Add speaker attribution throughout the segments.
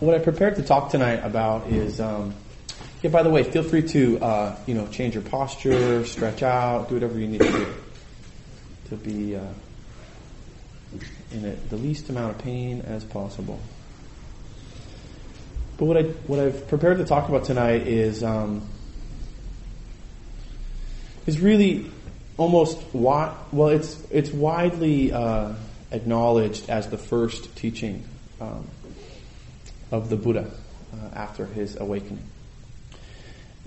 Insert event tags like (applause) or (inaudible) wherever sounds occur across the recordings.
Speaker 1: what I prepared to talk tonight about is, um, yeah. By the way, feel free to uh, you know change your posture, stretch out, do whatever you need to do to be uh, in a, the least amount of pain as possible. But what I what I've prepared to talk about tonight is um, is really almost wi- well it's it's widely uh, acknowledged as the first teaching um, of the Buddha uh, after his awakening,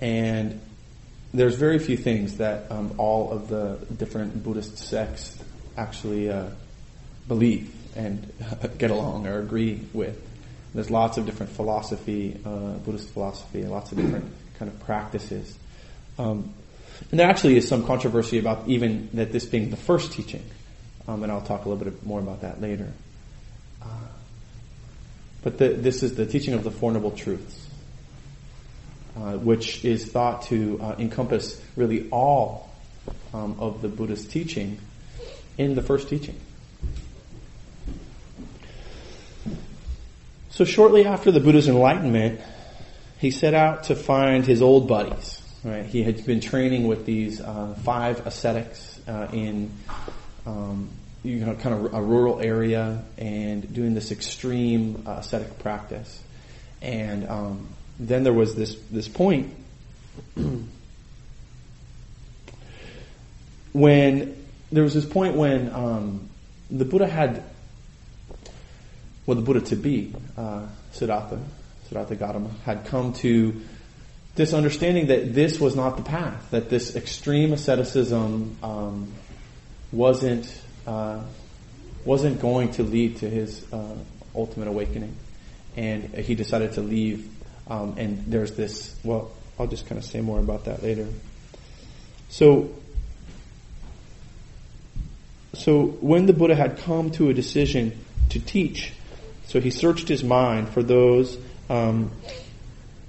Speaker 1: and there's very few things that um, all of the different Buddhist sects actually uh, believe and (laughs) get along or agree with. There's lots of different philosophy, uh, Buddhist philosophy, lots of different (clears throat) kind of practices. Um, and there actually is some controversy about even that this being the first teaching, um, and I'll talk a little bit more about that later. Uh, but the, this is the teaching of the Four Noble Truths, uh, which is thought to uh, encompass really all um, of the Buddhist teaching in the first teaching. So shortly after the Buddha's enlightenment, he set out to find his old buddies. Right? He had been training with these uh, five ascetics uh, in um, you know, kind of a rural area and doing this extreme uh, ascetic practice. And um, then there was this this point (clears throat) when there was this point when um, the Buddha had well, the Buddha to be, uh, Siddhartha, Siddhartha Gautama, had come to this understanding that this was not the path, that this extreme asceticism um, wasn't uh, wasn't going to lead to his uh, ultimate awakening, and he decided to leave. Um, and there's this. Well, I'll just kind of say more about that later. So, so when the Buddha had come to a decision to teach, so he searched his mind for those um,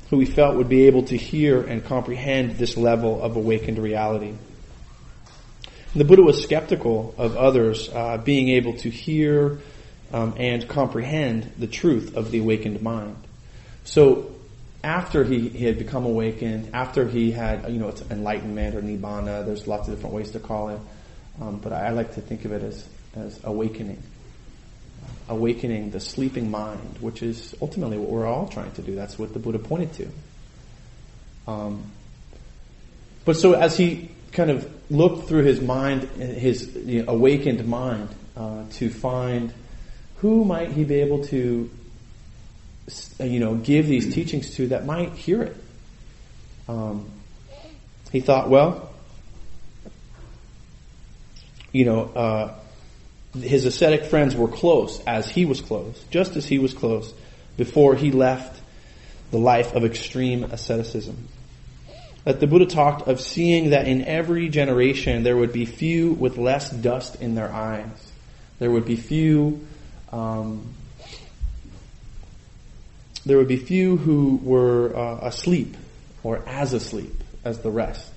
Speaker 1: who he felt would be able to hear and comprehend this level of awakened reality. The Buddha was skeptical of others uh, being able to hear um, and comprehend the truth of the awakened mind. So after he, he had become awakened, after he had, you know, it's enlightenment or nibbana, there's lots of different ways to call it, um, but I like to think of it as, as awakening awakening the sleeping mind, which is ultimately what we're all trying to do. That's what the Buddha pointed to. Um, but so as he kind of looked through his mind, his you know, awakened mind, uh, to find who might he be able to, you know, give these teachings to that might hear it. Um, he thought, well, you know, uh, his ascetic friends were close as he was close, just as he was close before he left the life of extreme asceticism. That the Buddha talked of seeing that in every generation there would be few with less dust in their eyes. There would be few, um, there would be few who were uh, asleep or as asleep as the rest.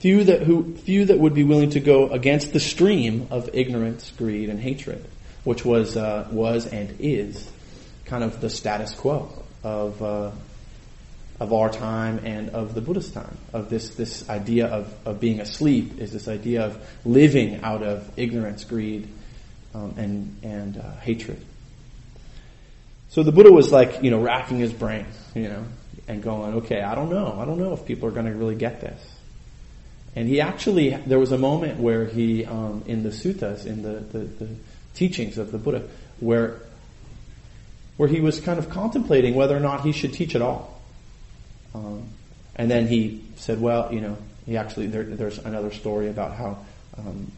Speaker 1: Few that, who, few that would be willing to go against the stream of ignorance, greed, and hatred, which was, uh, was and is kind of the status quo of, uh, of our time and of the Buddhist time. Of this, this idea of, of being asleep is this idea of living out of ignorance, greed, um, and, and uh, hatred. So the Buddha was like, you know, racking his brain, you know, and going, okay, I don't know. I don't know if people are going to really get this. And he actually, there was a moment where he, um, in the suttas, in the, the, the, teachings of the Buddha, where, where he was kind of contemplating whether or not he should teach at all. Um, and then he said, well, you know, he actually, there, there's another story about how um,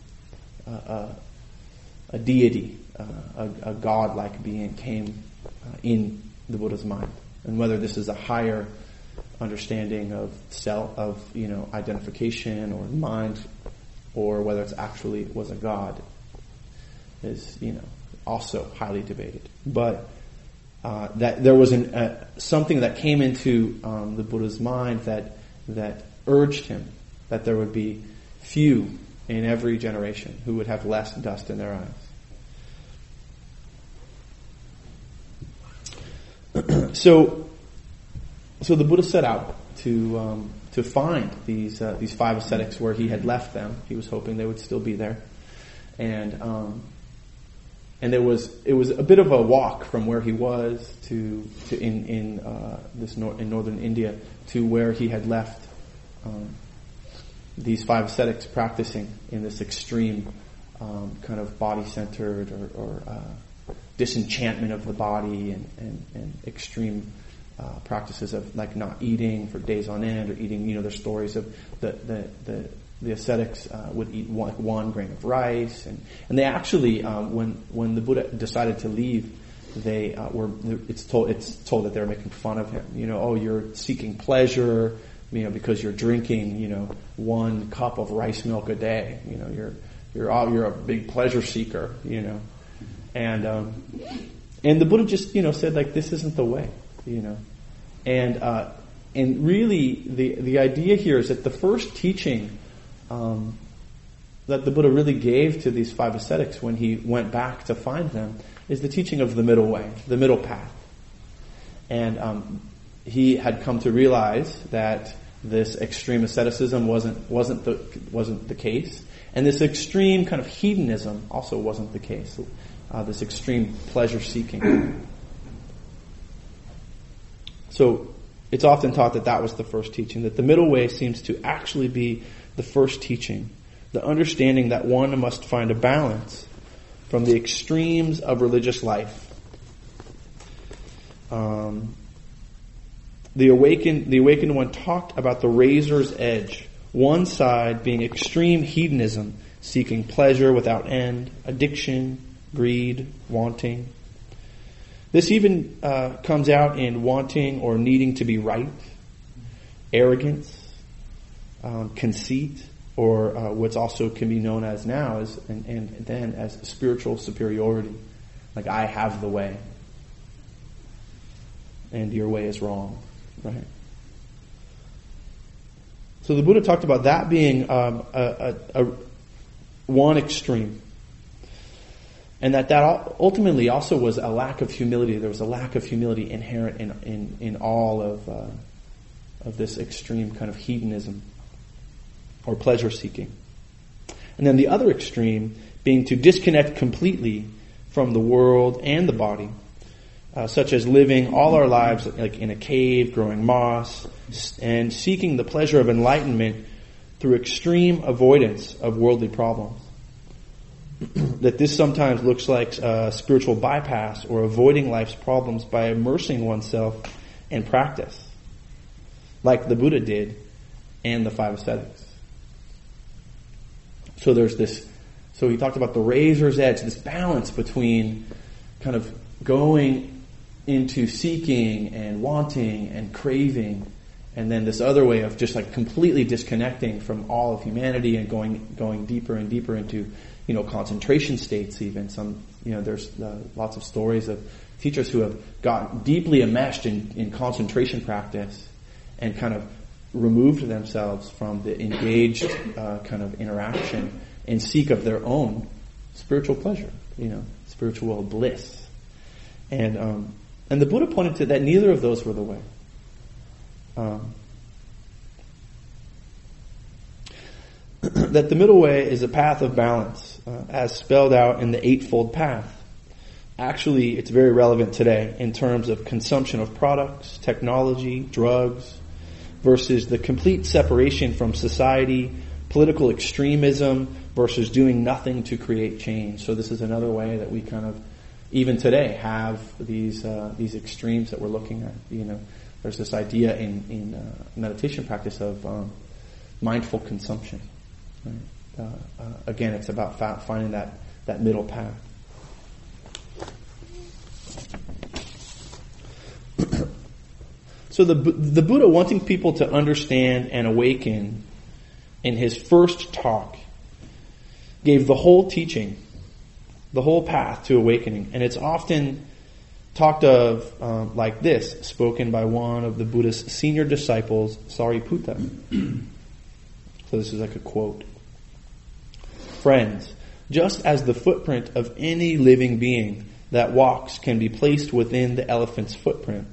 Speaker 1: a deity, uh, a, a god-like being came uh, in the Buddha's mind. And whether this is a higher understanding of self, of you know identification or mind, or whether it's actually was a god, is you know also highly debated. But uh, that there was an, uh, something that came into um, the Buddha's mind that that urged him that there would be few in every generation who would have less dust in their eyes. (clears throat) so, so the Buddha set out to um, to find these uh, these five ascetics where he had left them. He was hoping they would still be there, and um, and there was it was a bit of a walk from where he was to to in in uh, this nor- in northern India to where he had left um, these five ascetics practicing in this extreme um, kind of body centered or, or uh, disenchantment of the body and and, and extreme. Uh, practices of like not eating for days on end or eating, you know, there's stories of the, the, the the ascetics uh, would eat one, one, grain of rice, and and they actually, um, when when the Buddha decided to leave, they uh, were it's told it's told that they were making fun of him. You know, oh, you're seeking pleasure, you know, because you're drinking, you know, one cup of rice milk a day. You know, you're you're all, you're a big pleasure seeker. You know, and um, and the Buddha just you know said like this isn't the way. You know, and uh, and really the the idea here is that the first teaching um, that the Buddha really gave to these five ascetics when he went back to find them is the teaching of the middle way, the middle path. And um, he had come to realize that this extreme asceticism wasn't wasn't the wasn't the case, and this extreme kind of hedonism also wasn't the case. Uh, this extreme pleasure seeking. So it's often taught that that was the first teaching. That the middle way seems to actually be the first teaching, the understanding that one must find a balance from the extremes of religious life. Um, the awakened, the awakened one talked about the razor's edge, one side being extreme hedonism, seeking pleasure without end, addiction, greed, wanting. This even uh, comes out in wanting or needing to be right, arrogance, um, conceit, or uh, what's also can be known as now as and, and then as spiritual superiority. Like I have the way, and your way is wrong, right? So the Buddha talked about that being um, a, a, a one extreme and that that ultimately also was a lack of humility. There was a lack of humility inherent in in, in all of uh, of this extreme kind of hedonism or pleasure seeking. And then the other extreme being to disconnect completely from the world and the body, uh, such as living all our lives like in a cave, growing moss, and seeking the pleasure of enlightenment through extreme avoidance of worldly problems. (clears throat) that this sometimes looks like a spiritual bypass or avoiding life's problems by immersing oneself in practice, like the Buddha did and the five ascetics. So there's this, so he talked about the razor's edge, this balance between kind of going into seeking and wanting and craving, and then this other way of just like completely disconnecting from all of humanity and going going deeper and deeper into you know concentration states. Even some you know there's uh, lots of stories of teachers who have gotten deeply enmeshed in, in concentration practice and kind of removed themselves from the engaged uh, kind of interaction and seek of their own spiritual pleasure, you know, spiritual bliss. And um, and the Buddha pointed to that neither of those were the way. Um, (clears throat) that the middle way is a path of balance, uh, as spelled out in the Eightfold Path. Actually, it's very relevant today in terms of consumption of products, technology, drugs, versus the complete separation from society, political extremism versus doing nothing to create change. So this is another way that we kind of, even today, have these uh, these extremes that we're looking at. You know, there's this idea in in uh, meditation practice of um, mindful consumption. Right? Uh, uh again, it's about finding that that middle path. (clears throat) So the, the Buddha wanting people to understand and awaken in his first talk gave the whole teaching, the whole path to awakening. And it's often talked of um, like this, spoken by one of the Buddha's senior disciples, Sariputta. (clears throat) so this is like a quote. Friends, just as the footprint of any living being that walks can be placed within the elephant's footprint.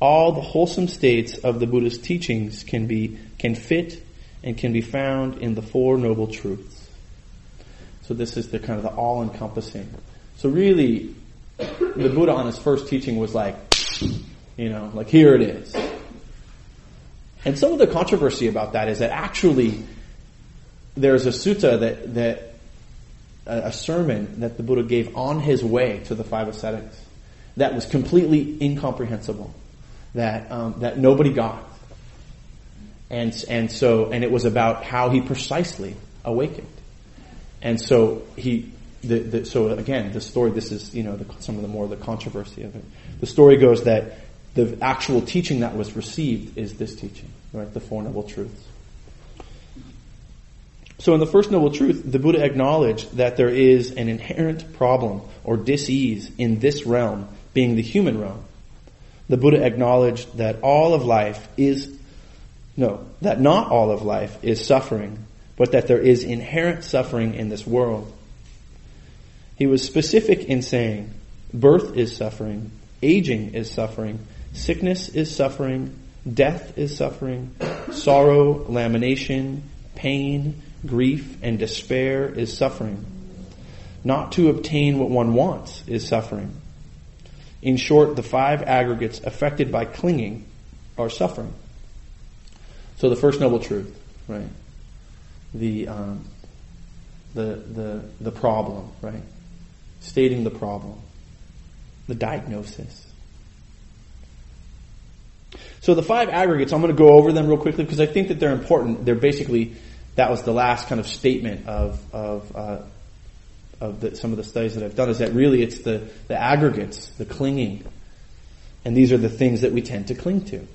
Speaker 1: All the wholesome states of the Buddha's teachings can be, can fit and can be found in the Four Noble Truths. So this is the kind of the all-encompassing. So really, the Buddha on his first teaching was like, you know, like here it is. And some of the controversy about that is that actually there's a sutta that, that a sermon that the Buddha gave on his way to the five ascetics that was completely incomprehensible, that um, that nobody got, and and so and it was about how he precisely awakened, and so he. The, the, so again, the story. This is you know the, some of the more the controversy of it. The story goes that the actual teaching that was received is this teaching, right? The Four Noble Truths. So in the First Noble Truth, the Buddha acknowledged that there is an inherent problem or disease in this realm, being the human realm. The Buddha acknowledged that all of life is, no, that not all of life is suffering, but that there is inherent suffering in this world. He was specific in saying, birth is suffering, aging is suffering, sickness is suffering, death is suffering, sorrow, lamination, pain, grief, and despair is suffering. Not to obtain what one wants is suffering. In short, the five aggregates affected by clinging are suffering. So the first noble truth, right? The um, the the the problem, right? Stating the problem, the diagnosis. So the five aggregates, I'm going to go over them real quickly because I think that they're important. They're basically that was the last kind of statement of of uh, of the, some of the studies that I've done is that really it's the the aggregates, the clinging, and these are the things that we tend to cling to.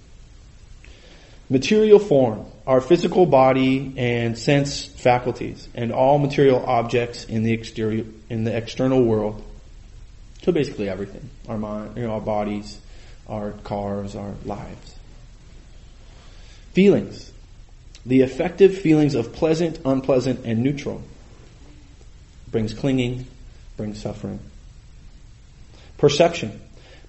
Speaker 1: Material form, our physical body and sense faculties, and all material objects in the exterior in the external world. So basically everything, our mind, you know, our bodies, our cars, our lives. Feelings, the affective feelings of pleasant, unpleasant, and neutral brings clinging, brings suffering. Perception.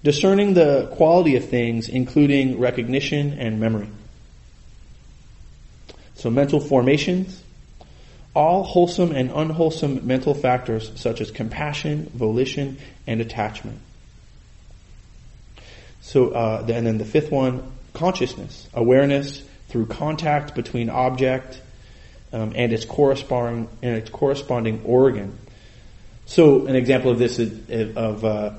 Speaker 1: Discerning the quality of things, including recognition and memory. So mental formations. All wholesome and unwholesome mental factors such as compassion, volition, and attachment. So, uh, and then the fifth one, consciousness, awareness, through contact between object um, and its corresponding and its corresponding organ. So, an example of this is, of uh,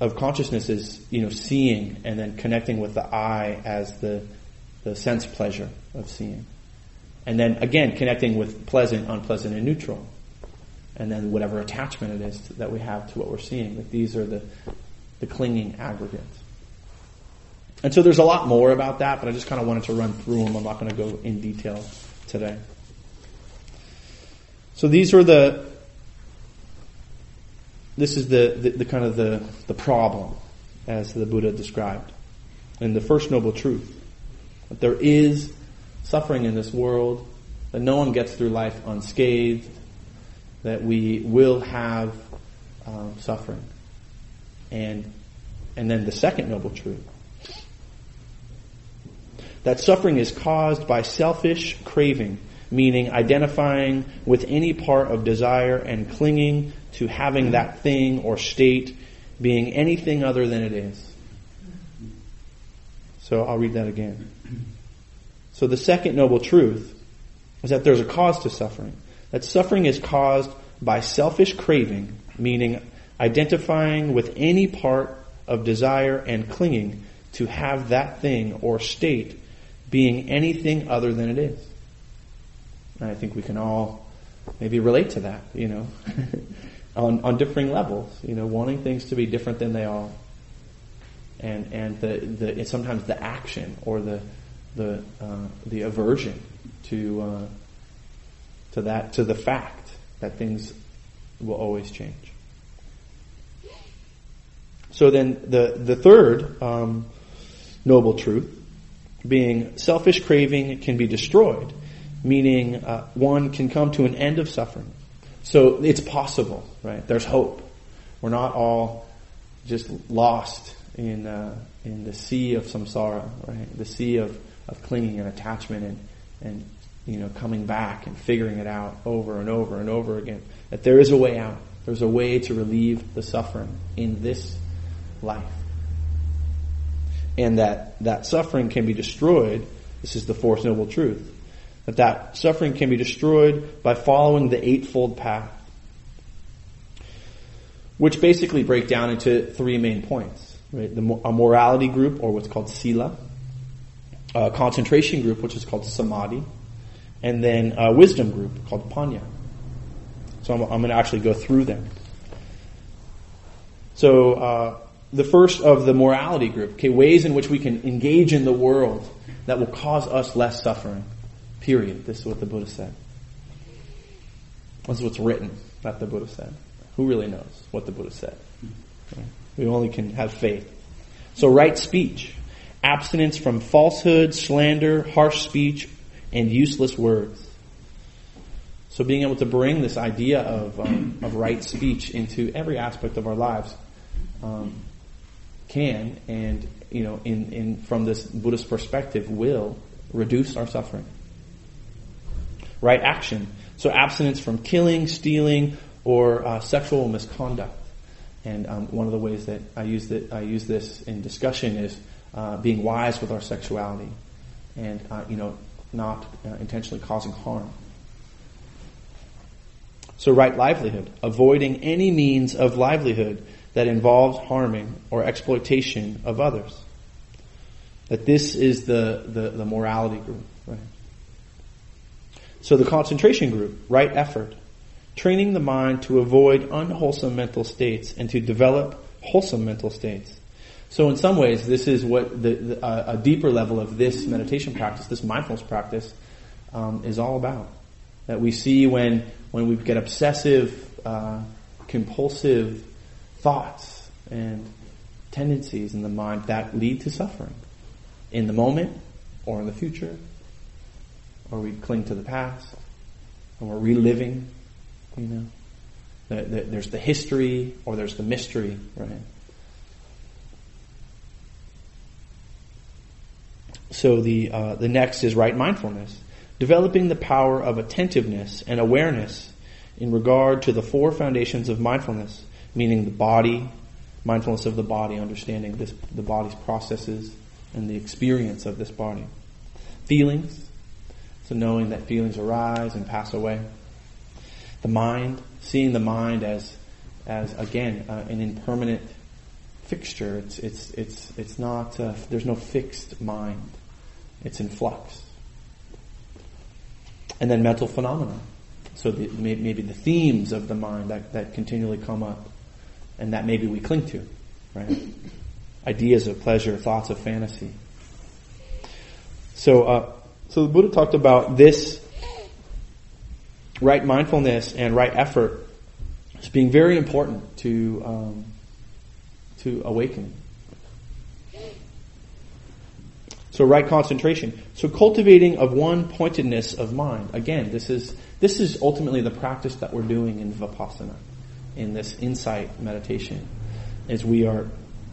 Speaker 1: of consciousness is you know seeing and then connecting with the eye as the the sense pleasure of seeing, and then again connecting with pleasant, unpleasant, and neutral, and then whatever attachment it is that we have to what we're seeing. Like these are the the clinging aggregates. And so there's a lot more about that, but I just kind of wanted to run through them. I'm not going to go in detail today. So these are the, this is the, the, the, kind of the, the problem as the Buddha described in the first noble truth. That there is suffering in this world, that no one gets through life unscathed, that we will have um, suffering. And, and then the second noble truth that suffering is caused by selfish craving, meaning identifying with any part of desire and clinging to having that thing or state being anything other than it is. So I'll read that again. So the second noble truth is that there's a cause to suffering. That suffering is caused by selfish craving, meaning identifying with any part of desire and clinging to have that thing or state being anything other than it is. And I think we can all maybe relate to that, you know, (laughs) on, on differing levels, you know, wanting things to be different than they are. And, and the, the, sometimes the action or the, the, uh, the aversion to, uh, to that, to the fact that things will always change. So then the, the third, um, noble truth being selfish craving can be destroyed, meaning uh, one can come to an end of suffering. So it's possible, right? There's hope We're not all just lost in uh, in the sea of samsara, right? The sea of, of clinging and attachment and and you know coming back and figuring it out over and over and over again. That there is a way out. There's a way to relieve the suffering in this life. And that that suffering can be destroyed. This is the fourth noble truth. That that suffering can be destroyed by following the eightfold path which basically break down into three main points. Right? The, a morality group, or what's called sila, a concentration group, which is called samadhi, and then a wisdom group called panya. So I'm, I'm going to actually go through them. So uh, the first of the morality group, okay, ways in which we can engage in the world that will cause us less suffering. Period. This is what the Buddha said. This is what's written not the Buddha said. Who really knows what the Buddha said? We only can have faith. So right speech, abstinence from falsehood, slander, harsh speech, and useless words. So being able to bring this idea of, um, of right speech into every aspect of our lives um, can and you know in, in from this Buddhist perspective will reduce our suffering. Right action. So abstinence from killing, stealing, or uh, sexual misconduct. And um, one of the ways that I use, that, I use this in discussion is uh, being wise with our sexuality and, uh, you know, not uh, intentionally causing harm. So right livelihood, avoiding any means of livelihood that involves harming or exploitation of others. That this is the, the, the morality group? So the concentration group, right effort, training the mind to avoid unwholesome mental states and to develop wholesome mental states. So in some ways, this is what the, the, uh, a deeper level of this meditation practice, this mindfulness practice, um, is all about. That we see when when we get obsessive, uh, compulsive thoughts and tendencies in the mind that lead to suffering in the moment or in the future, or we cling to the past, and we're reliving you know, the, the, there's the history or there's the mystery, right? So the uh, the next is right mindfulness, developing the power of attentiveness and awareness in regard to the four foundations of mindfulness, meaning the body, mindfulness of the body, understanding this the body's processes and the experience of this body, feelings, knowing that feelings arise and pass away the mind, seeing the mind as, as again, uh, an impermanent fixture. It's, it's, it's, it's not, uh, there's no fixed mind. It's in flux. And then mental phenomena. So the, maybe the themes of the mind that, that continually come up and that maybe we cling to, right? Ideas of pleasure, thoughts of fantasy. So, uh, so the Buddha talked about this right mindfulness and right effort is being very important to um, to awakening. So right concentration. So cultivating of one pointedness of mind. Again, this is this is ultimately the practice that we're doing in vipassana, in this insight meditation, is we are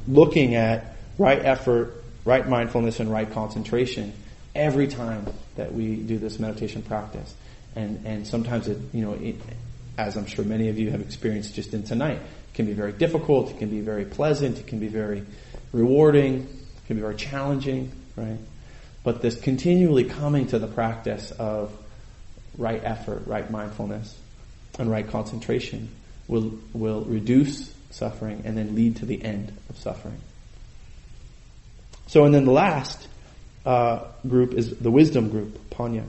Speaker 1: looking at right effort, right mindfulness, and right concentration every time that we do this meditation practice and and sometimes it you know it, as I'm sure many of you have experienced just in tonight, can be very difficult, it can be very pleasant, it can be very rewarding, it can be very challenging, right? But this continually coming to the practice of right effort, right mindfulness, and right concentration will will reduce suffering and then lead to the end of suffering. So, and then the last uh, group is the wisdom group, panya.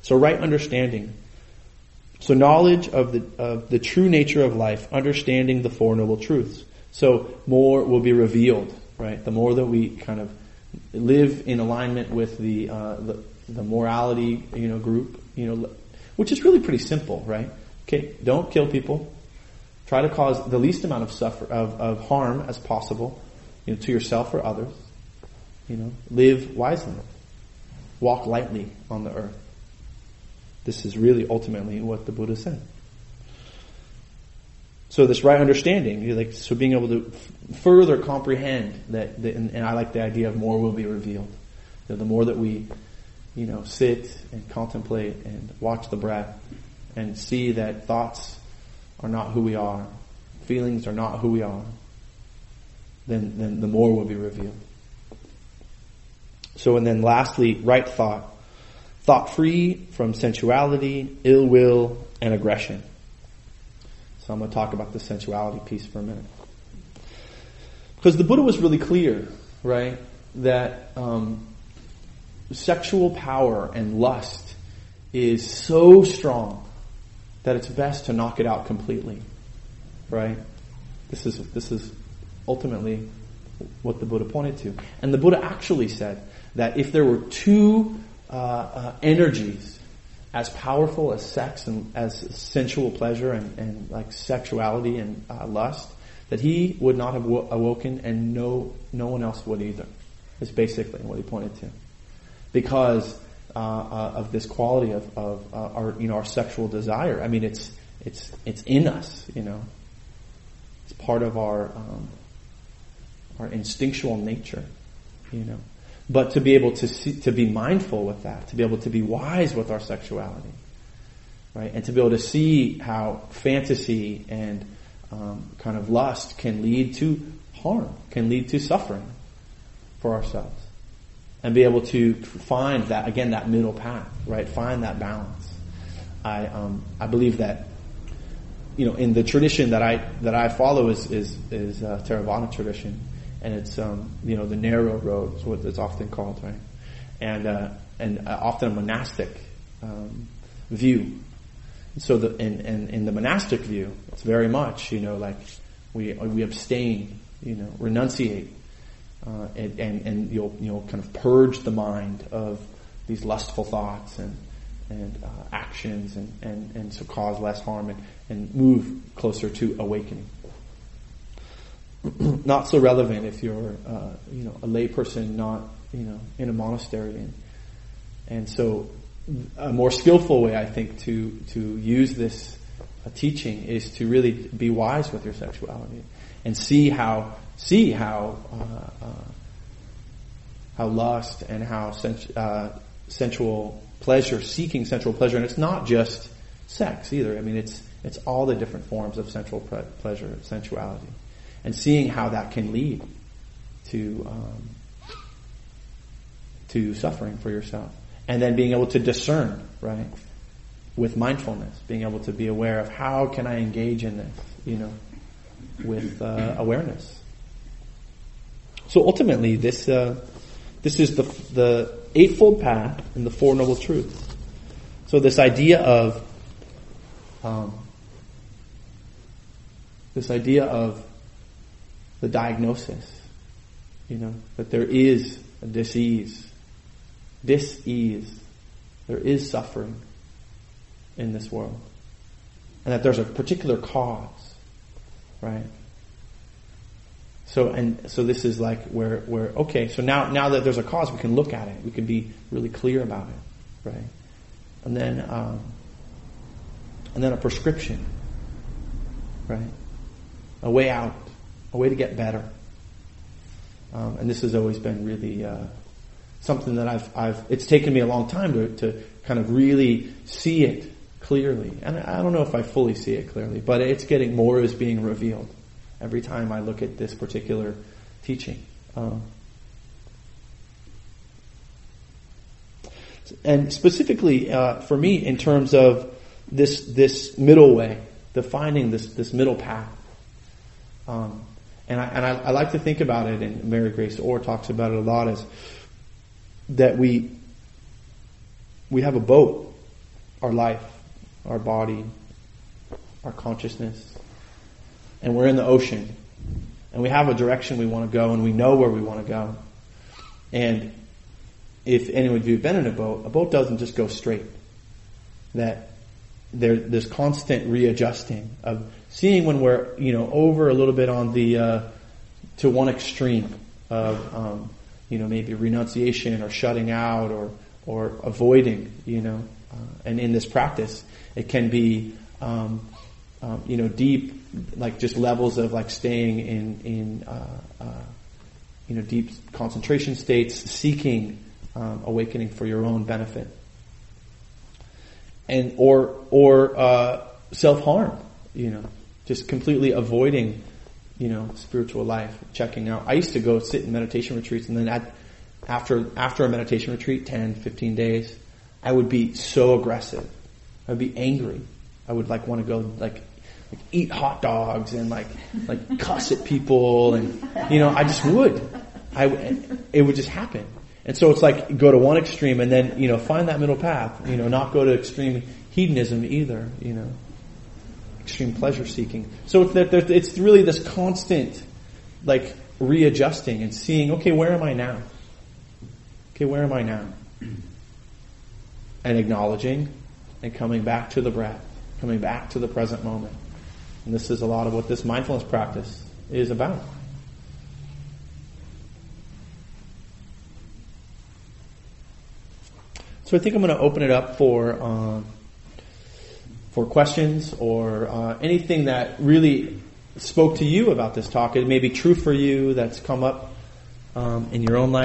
Speaker 1: So right understanding. So knowledge of the, of the true nature of life, understanding the Four Noble Truths. So more will be revealed, right? The more that we kind of live in alignment with the, uh, the, the morality, you know, group, you know, which is really pretty simple, right? Okay, don't kill people. Try to cause the least amount of suffer of, of harm as possible, you know, to yourself or others. You know, live wisely. Walk lightly on the earth. This is really ultimately what the Buddha said. So this right understanding, like so being able to f- further comprehend that, that and, and, I like the idea of more will be revealed. Know, the more that we, you know, sit and contemplate and watch the breath and see that thoughts are not who we are, feelings are not who we are, then then the more will be revealed. So and then lastly, right thought. Thought free from sensuality, ill will, and aggression. So I'm going to talk about the sensuality piece for a minute. Because the Buddha was really clear, right, that um, sexual power and lust is so strong that it's best to knock it out completely, right? This is this is ultimately what the Buddha pointed to, and the Buddha actually said that if there were two uh, uh, energies as powerful as sex and as sensual pleasure and, and like sexuality and uh, lust, that he would not have awoken and no, no one else would either. It's basically what he pointed to. Because uh, uh, of this quality of, of uh, our, you know, our sexual desire. I mean, it's, it's, it's in us, you know. It's part of our, um, our instinctual nature, you know. But to be able to see, to be mindful with that, to be able to be wise with our sexuality, right? And to be able to see how fantasy and um, kind of lust can lead to harm, can lead to suffering for ourselves. And be able to find that, again, that middle path, right? Find that balance. I, um, I believe that, you know, in the tradition that I, that I follow is, is, is uh, Theravada tradition and it's um, you know the narrow road is what it's often called, right? And uh, and uh, often a monastic um, view. So the in, in, in the monastic view, it's very much you know like we we abstain, you know, renunciate, uh, and, and and you'll you'll kind of purge the mind of these lustful thoughts and and uh, actions and, and and so cause less harm and, and move closer to awakening. Not so relevant if you're, uh, you know, a layperson not, you know, in a monastery. And, and so a more skillful way, I think, to, to use this uh, teaching is to really be wise with your sexuality and see how, see how, uh, uh how lust and how uh, sensual pleasure, seeking sensual pleasure, and it's not just sex either. I mean, it's, it's all the different forms of sensual pre- pleasure, sensuality and seeing how that can lead to um, to suffering for yourself, and then being able to discern, right, with mindfulness, being able to be aware of how can I engage in this, you know, with uh, awareness. So ultimately, this uh, this is the the eightfold path and the four noble truths. So this idea of um, this idea of the diagnosis. You know, that there is a disease, dis-ease. There is suffering in this world. And that there's a particular cause, right? So and so this is like where where okay, so now now that there's a cause, we can look at it. We can be really clear about it, right? And then um, and then a prescription, right? A way out a way to get better. Um, and this has always been really uh, something that I've, I've, it's taken me a long time to, to kind of really see it clearly. And I don't know if I fully see it clearly, but it's getting more is being revealed every time I look at this particular teaching. Um, and specifically uh, for me, in terms of this this middle way, defining this this middle path. Um, and I, and I, I like to think about it, and Mary Grace Orr talks about it a lot, is that we, we have a boat, our life, our body, our consciousness, and we're in the ocean. And we have a direction we want to go, and we know where we want to go. And if anyone of you have been in a boat, a boat doesn't just go straight. That there, there's constant readjusting of seeing when we're, you know, over a little bit on the, uh, to one extreme of, um, you know, maybe renunciation or shutting out or, or avoiding, you know, uh, and in this practice, it can be, um, um, you know, deep like just levels of like staying in in uh, uh, you know deep concentration states, seeking um, awakening for your own benefit, and or or uh, self harm. You know, just completely avoiding you know spiritual life, checking out. I used to go sit in meditation retreats, and then at after after a meditation retreat, 10, 15 days, I would be so aggressive. I would be angry. I would like want to go like, like eat hot dogs and like like (laughs) cuss at people and you know I just would. I it would just happen. And so it's like go to one extreme and then you know find that middle path. You know, not go to extreme hedonism either. You know, extreme pleasure seeking. So it's that it's really this constant like readjusting and seeing. Okay, where am I now? Okay, where am I now? And acknowledging and coming back to the breath, coming back to the present moment. And this is a lot of what this mindfulness practice is about. So I think I'm going to open it up for uh, for questions or uh, anything that really spoke to you about this talk. It may be true for you that's come up um, in your own life.